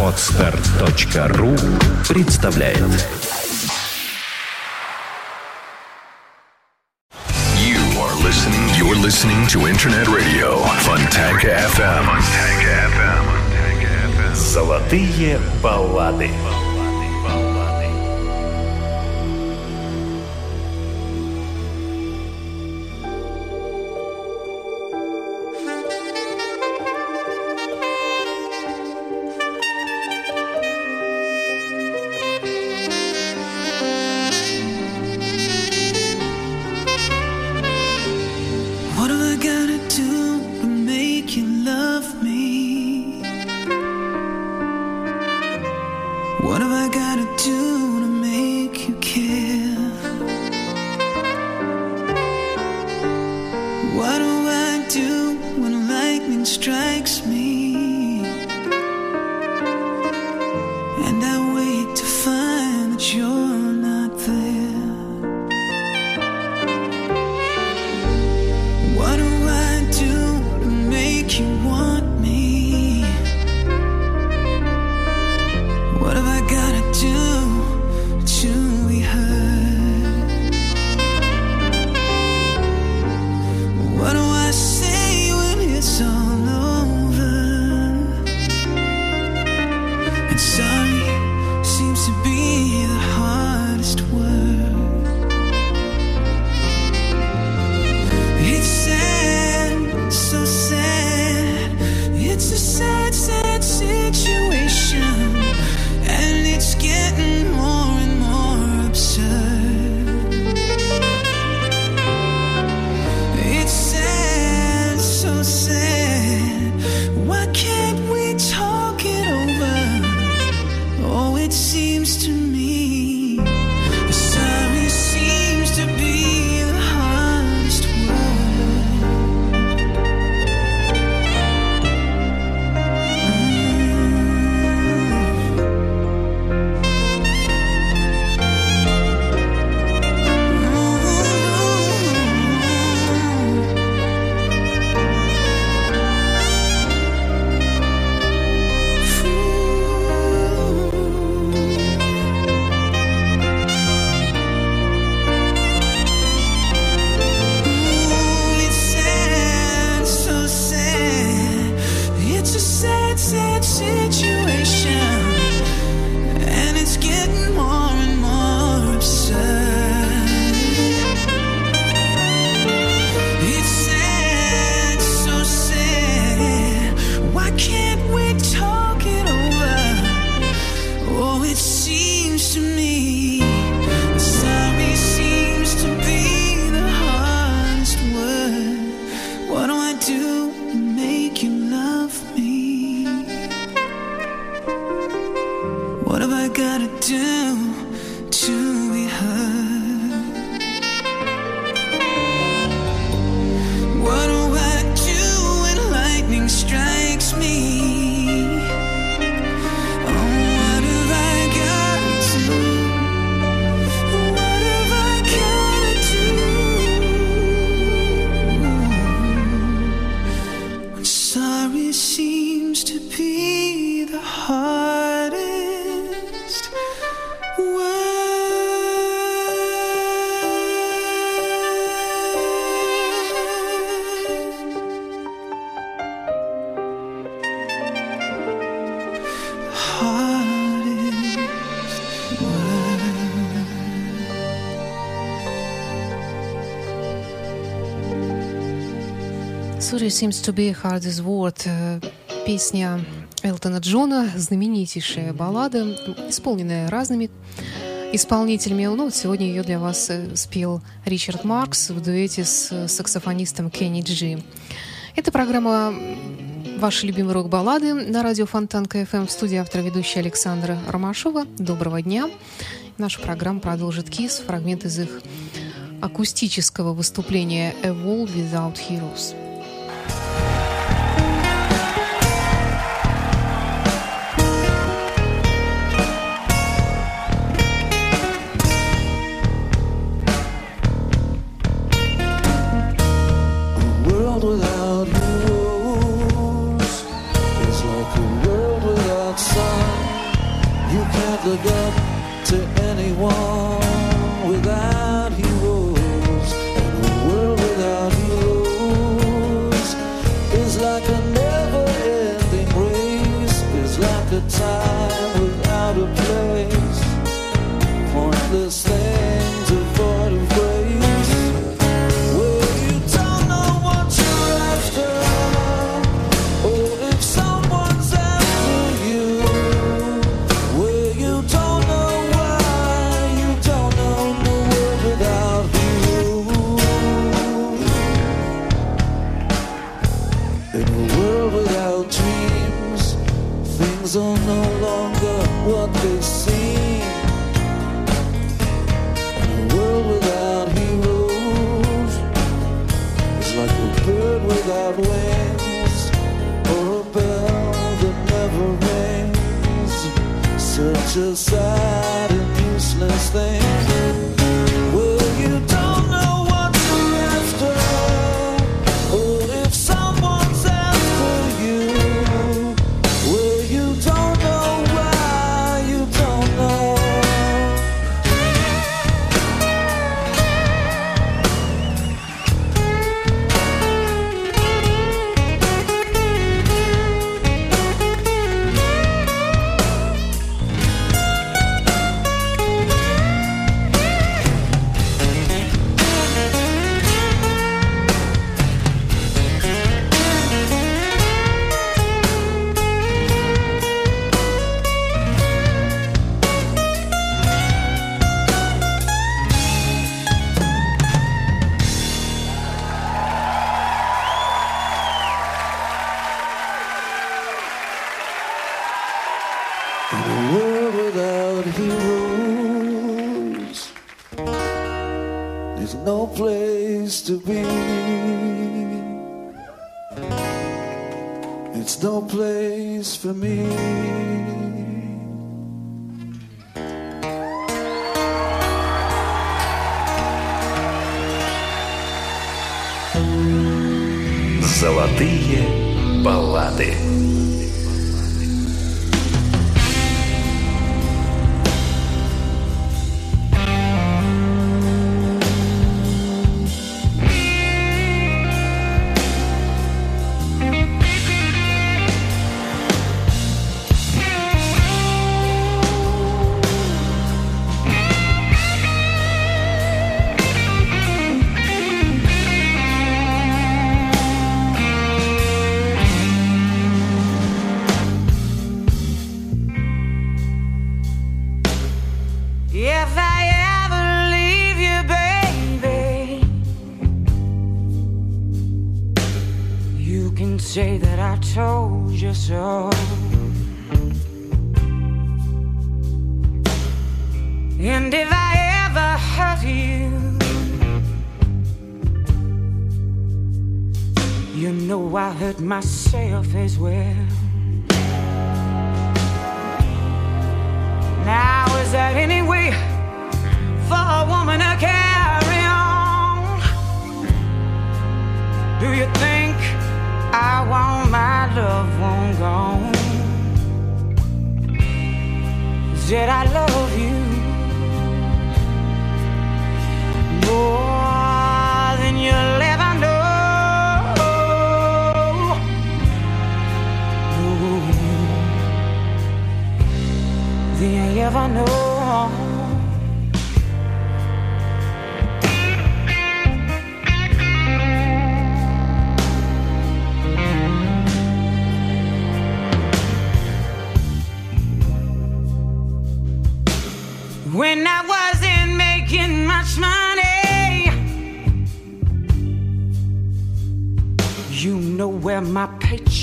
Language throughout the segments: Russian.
Отстар.ру представляет You are listening, you're listening to Internet Radio Funtech FM. Funtech FM. Золотые баллады. Sorry seems to be hard as word. Э, песня Элтона Джона, знаменитейшая баллада, исполненная разными исполнителями. Ну, вот сегодня ее для вас э, спел Ричард Маркс в дуэте с э, саксофонистом Кенни Джи. Это программа «Ваши любимые рок-баллады» на радио Фонтан КФМ в студии автора ведущая Александра Ромашова. Доброго дня. Нашу программу продолжит КИС, фрагмент из их акустического выступления «A World Without Heroes». Золотые баллады.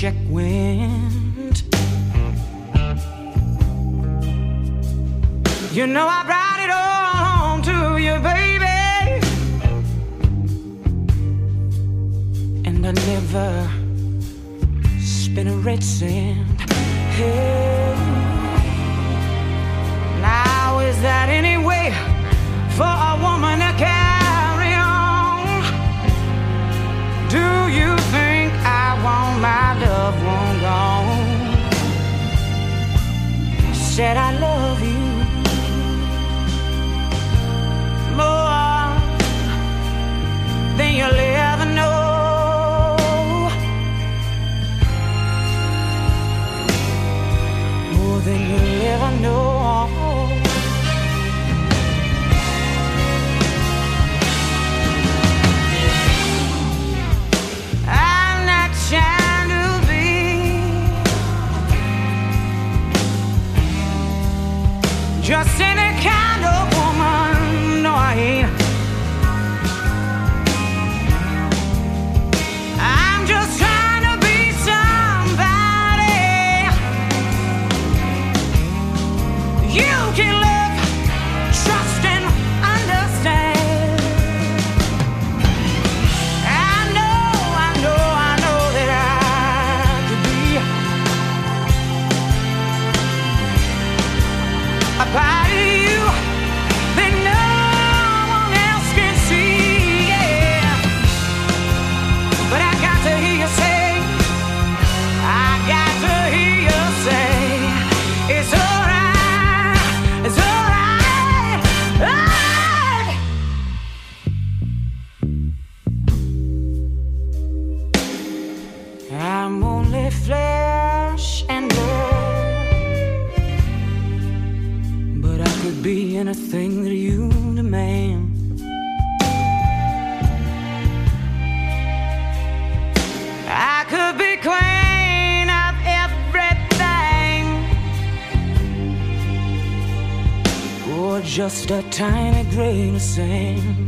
check when a tiny grain of sand.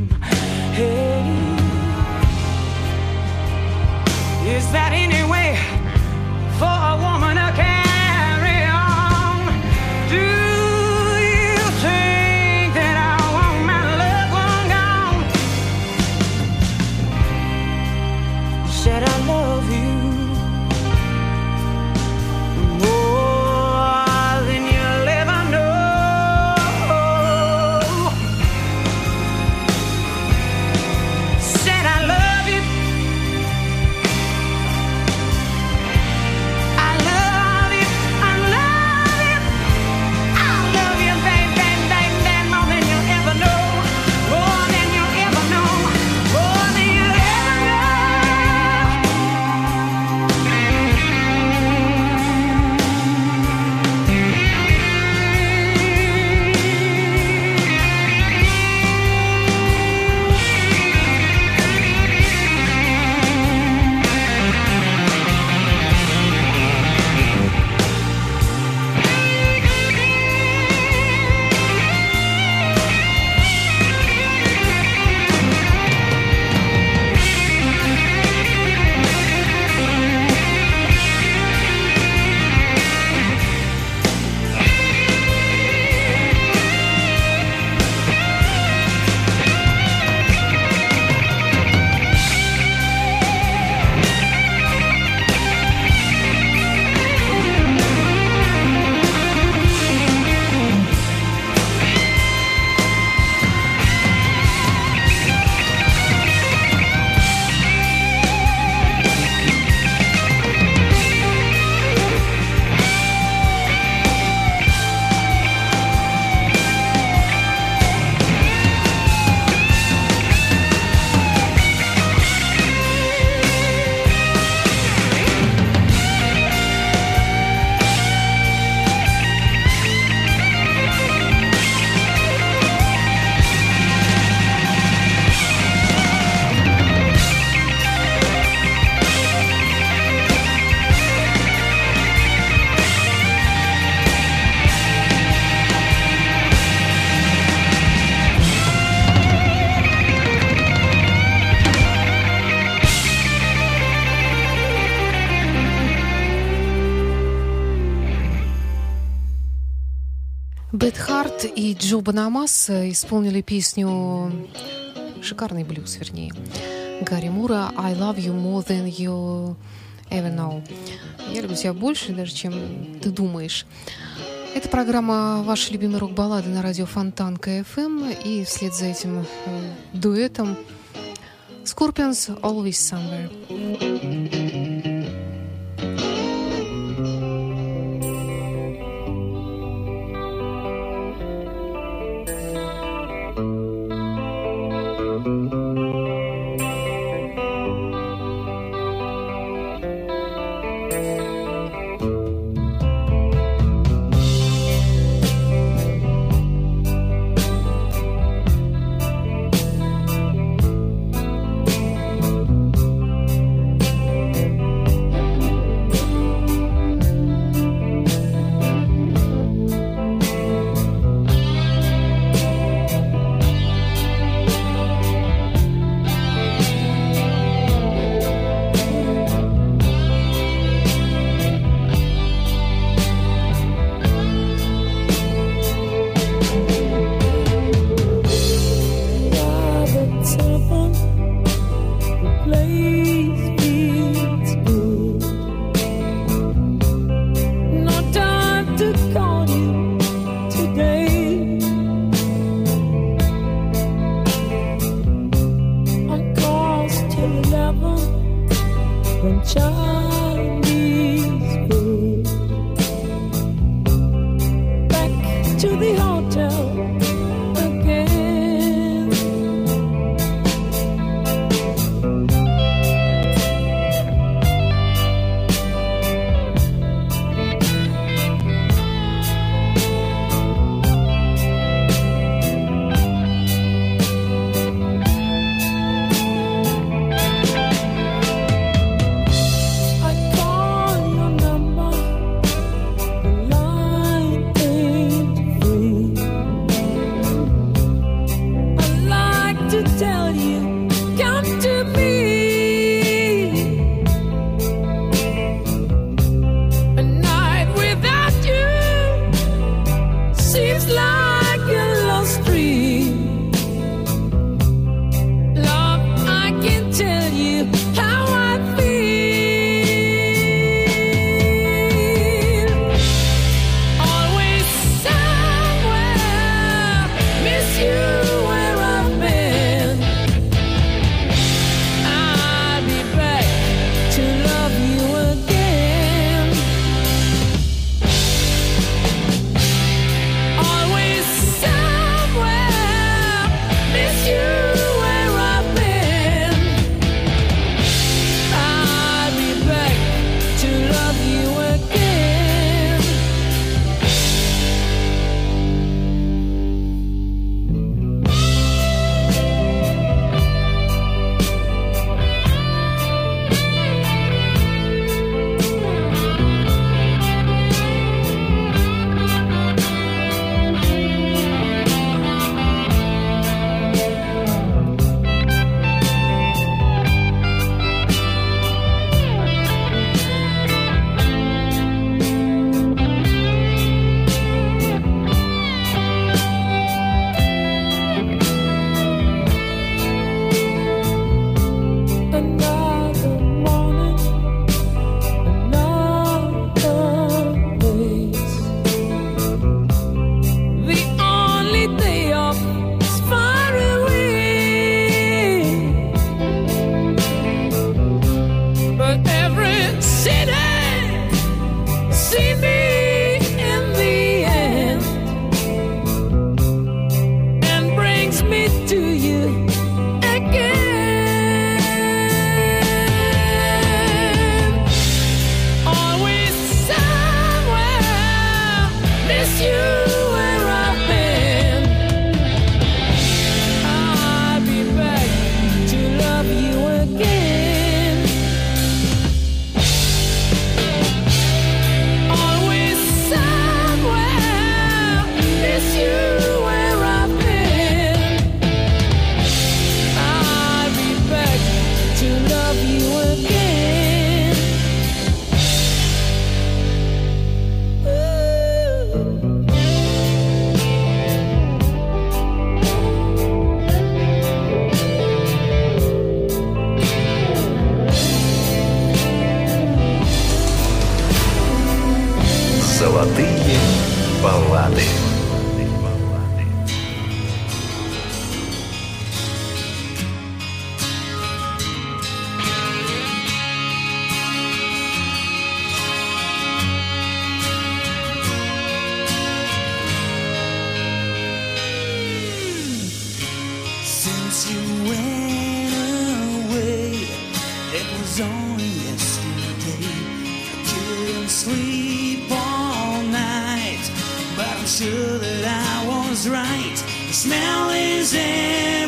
Джо Бонамасса исполнили песню шикарный блюз, вернее. Гэри Мура «I love you more than you ever know». Я люблю тебя больше, даже чем ты думаешь. Это программа «Ваши любимые рок-баллады» на радио Фонтанка FM. И вслед за этим э, дуэтом Scorpions «Always Somewhere». couldn't sleep all night, but I'm sure that I was right. The smell is in.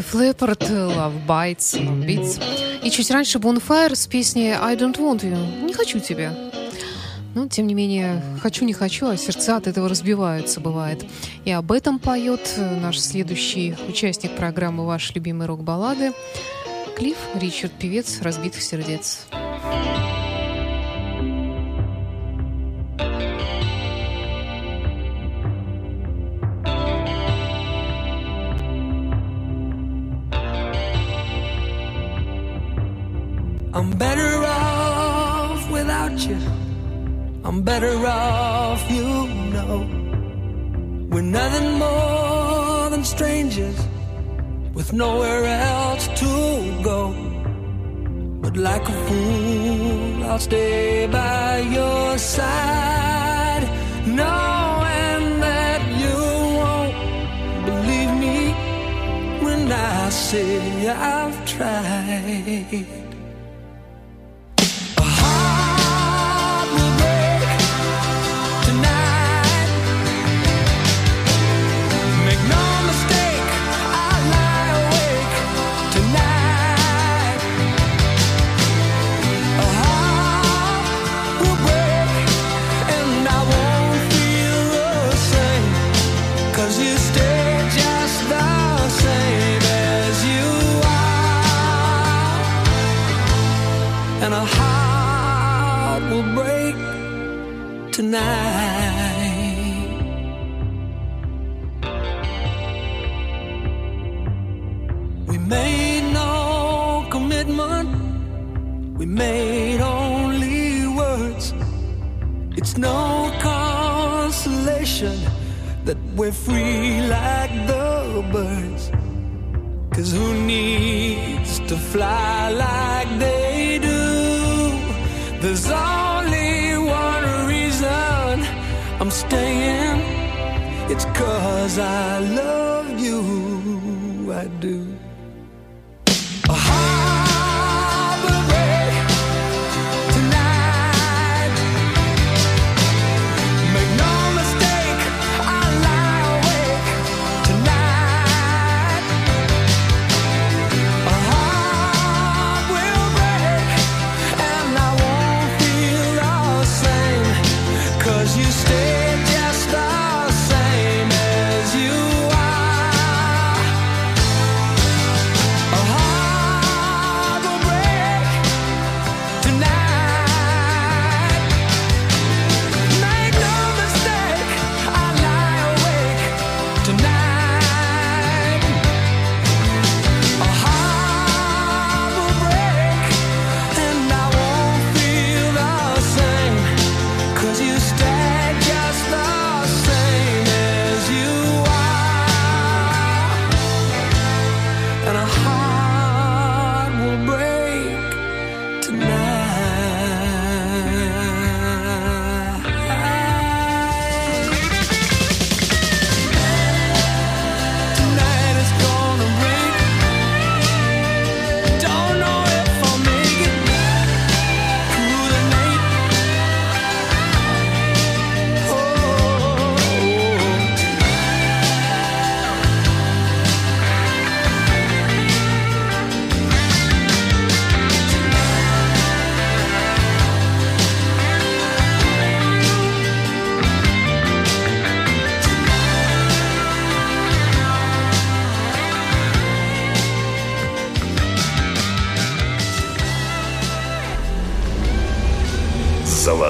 Def Leppard, Love Bites, Love Beats. И чуть раньше Bonfire с песней I Don't Want You. Не хочу тебя. Но, тем не менее, хочу, не хочу, а сердца от этого разбиваются, бывает. И об этом поет наш следующий участник программы «Ваши любимые рок-баллады» Клифф Ричард, певец «Разбитых сердец». Better off, you know. We're nothing more than strangers with nowhere else to go. But like a fool, I'll stay by your side, knowing that you won't believe me when I say I've tried. Tonight. We made no commitment, we made only words. It's no consolation that we're free like the birds. Cause who needs to fly like they do? There's cause I love you, I do.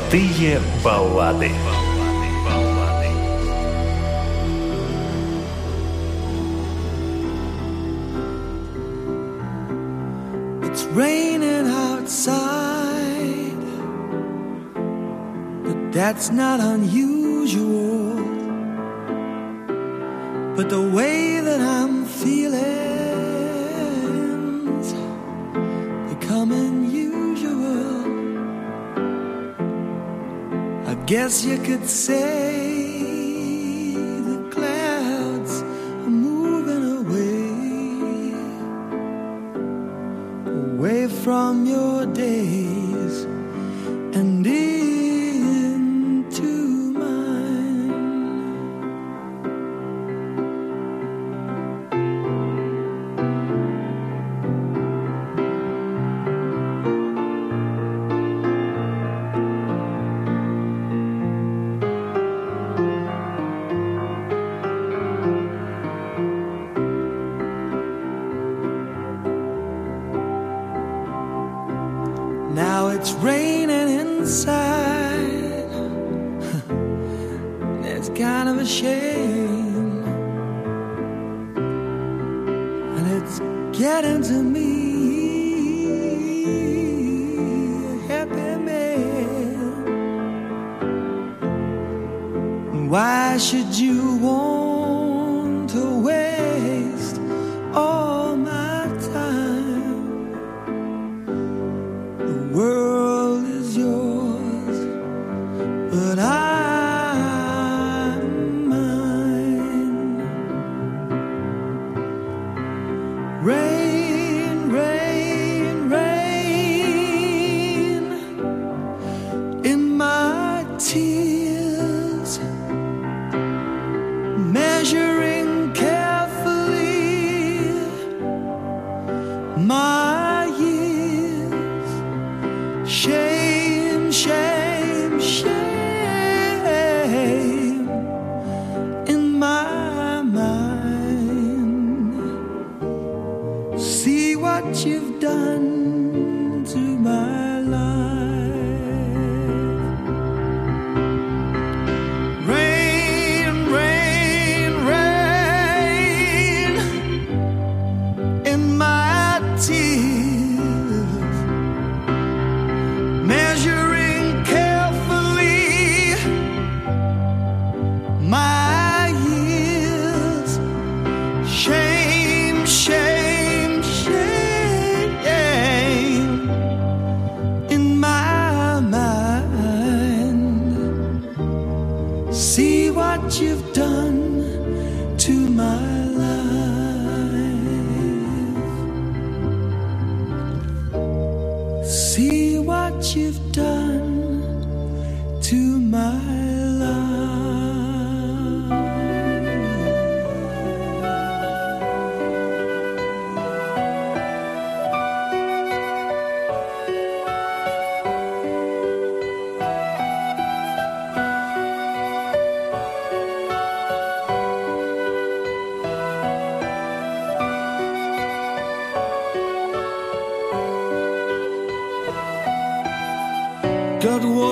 Золотые баллады. It's raining outside, but that's not unusual. But the way guess you could say you want to wait.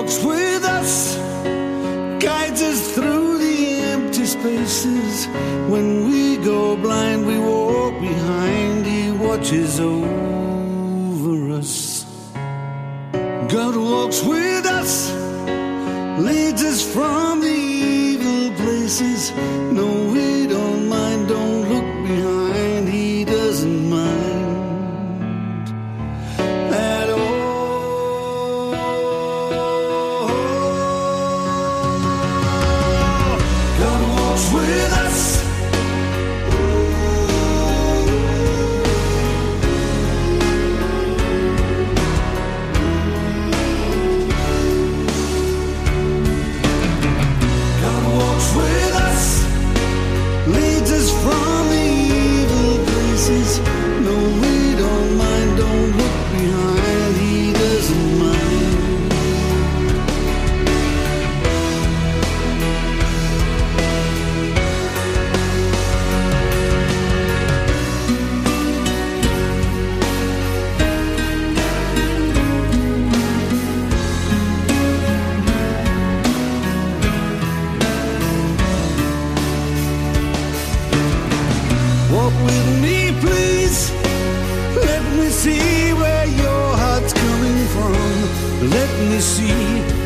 walks with us, guides us through the empty spaces. When we go blind, we walk behind, he watches over.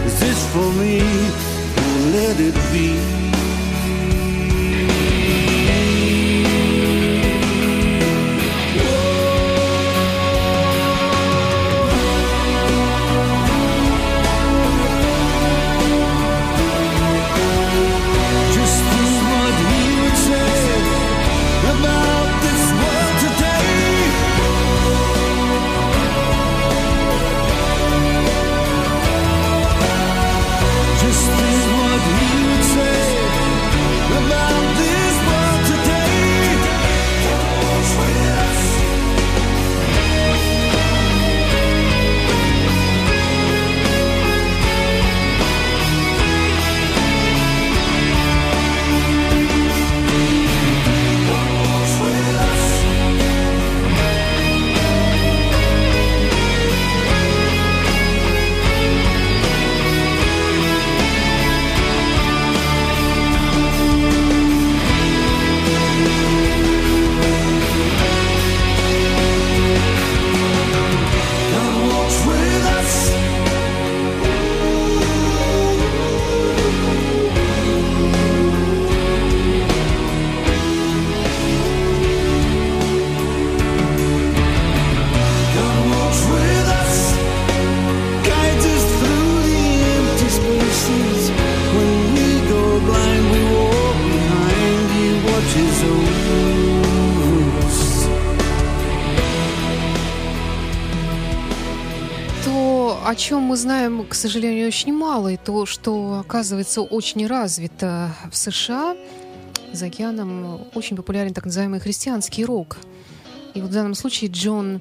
Is this for me? Don't let it be. Мы знаем, к сожалению, очень мало, и то, что, оказывается, очень развито в США, за океаном очень популярен так называемый христианский рок. И вот в данном случае Джон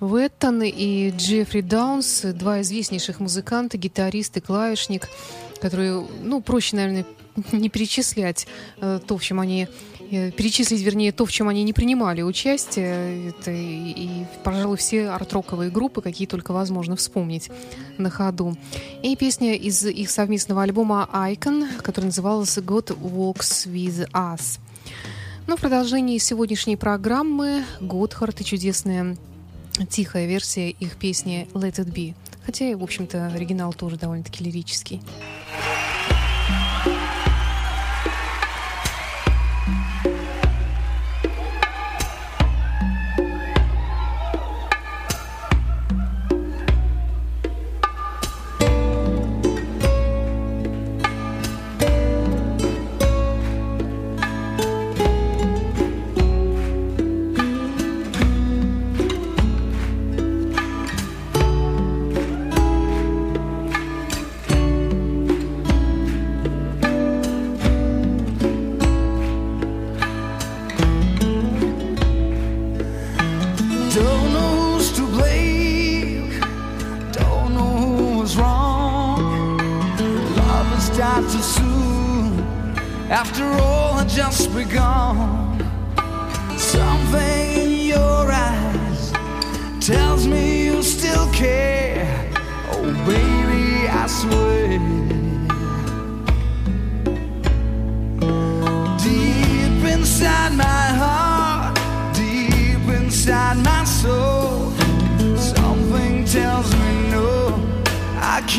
Уэттон и Джеффри Даунс, два известнейших музыканта, гитарист и клавишник, которые, ну, проще, наверное, не перечислять э, то, в чем они э, перечислить, вернее, то, в чем они не принимали участие. Это и, и, пожалуй, все арт-роковые группы, какие только возможно вспомнить на ходу. И песня из их совместного альбома «Icon», который назывался «God Walks With Us». Ну, в продолжении сегодняшней программы Готхард и чудесная тихая версия их песни «Let It Be». Хотя, в общем-то, оригинал тоже довольно-таки лирический.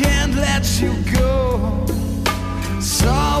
Can't let you go. Saw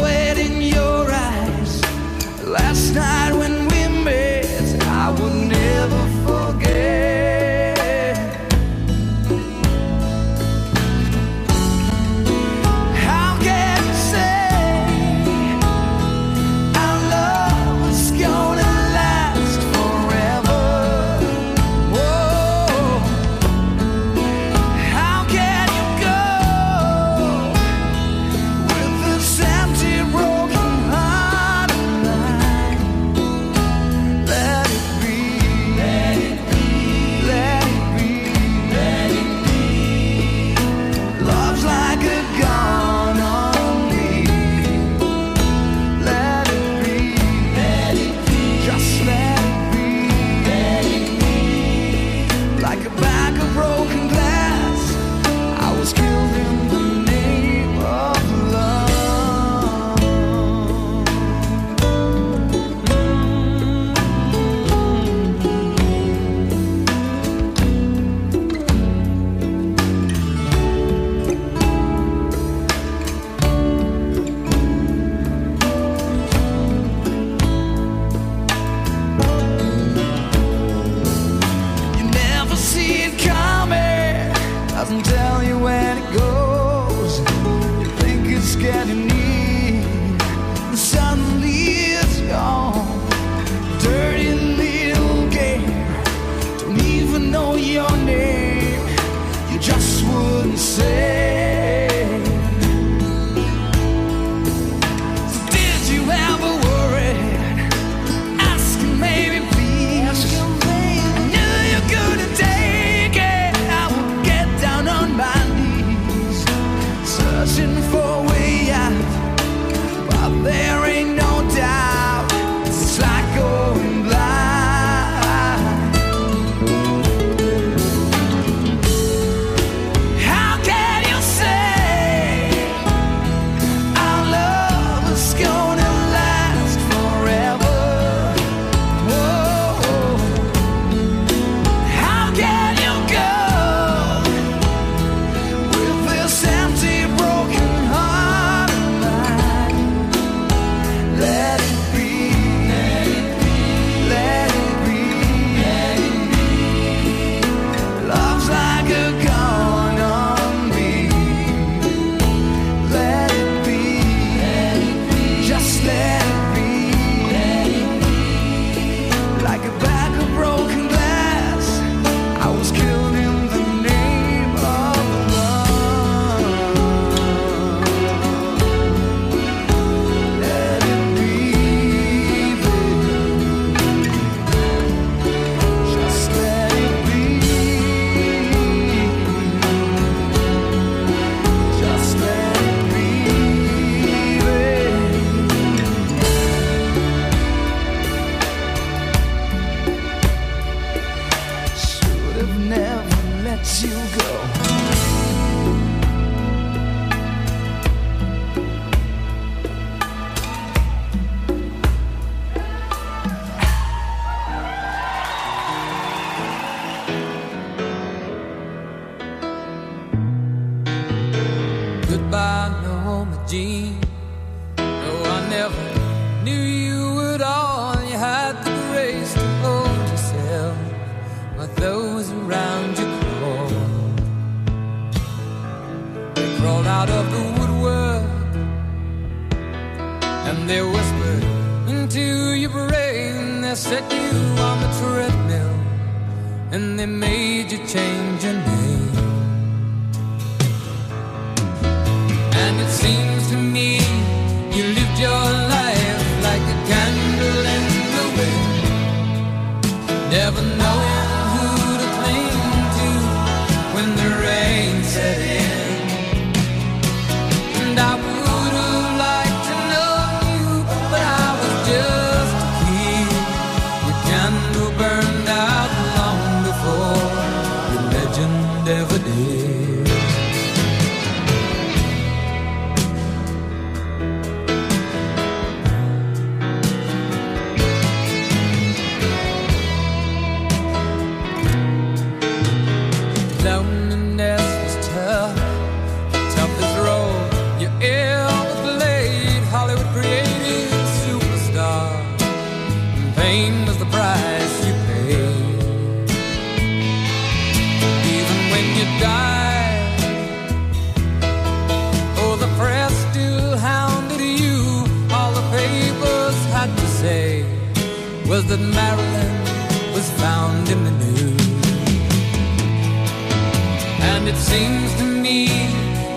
it seems to me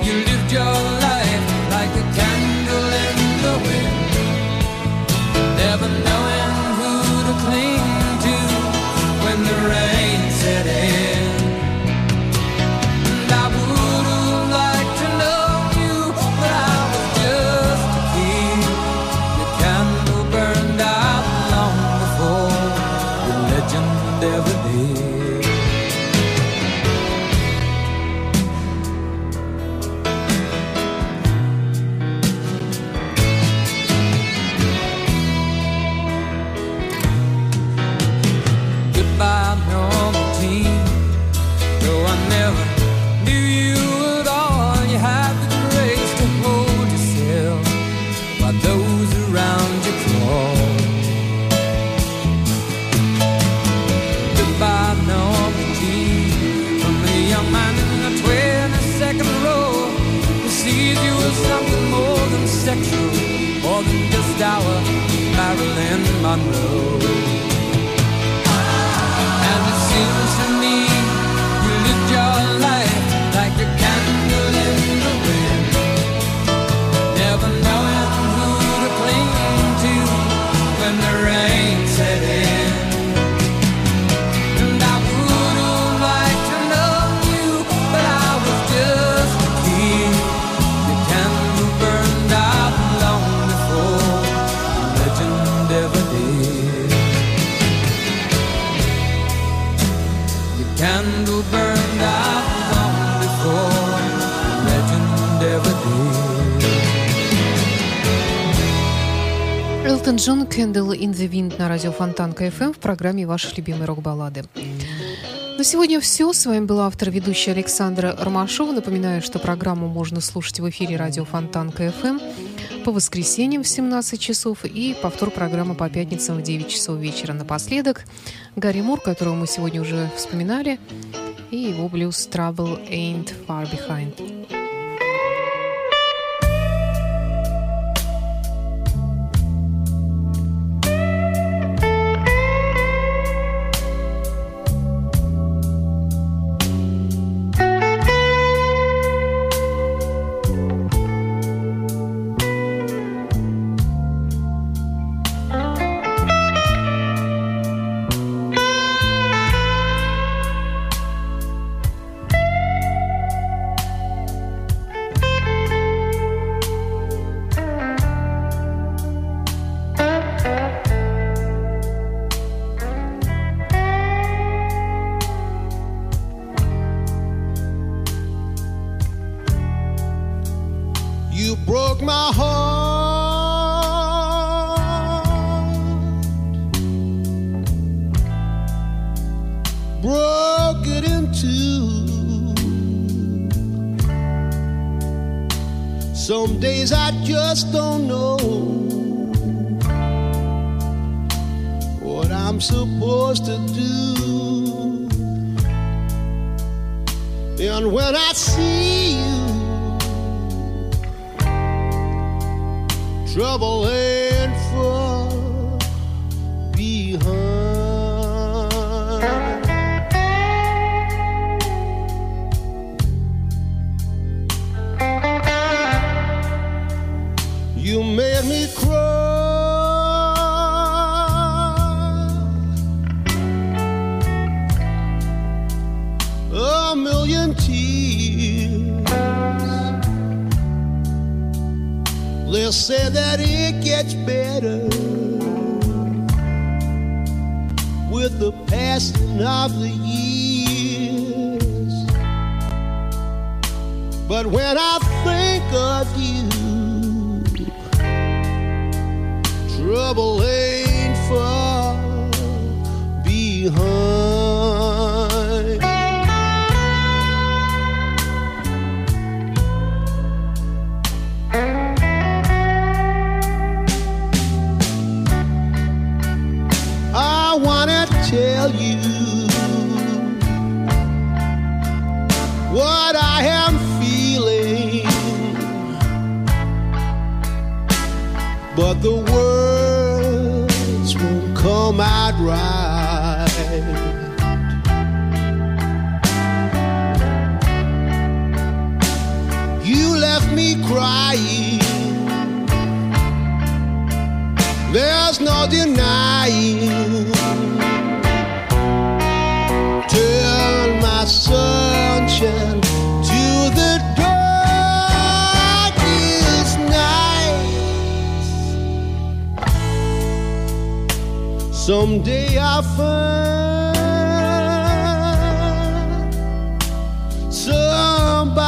you lived your life. Элтон Джон, Candle in the Wind на радио Фонтанка FM в программе «Ваши любимые рок-баллады». На сегодня все. С вами была автор ведущая Александра Ромашова. Напоминаю, что программу можно слушать в эфире радио Фонтанка FM» по воскресеньям в 17 часов и повтор программы по пятницам в 9 часов вечера. Напоследок Гэри Мур, которого мы сегодня уже вспоминали, и его блюз «Trouble Ain't Far Behind». estás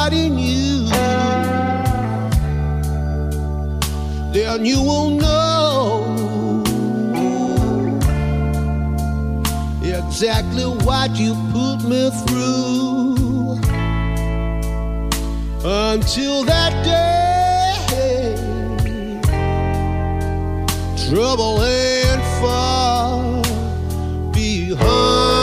God in you, then you will know exactly what you put me through. Until that day, trouble ain't far behind.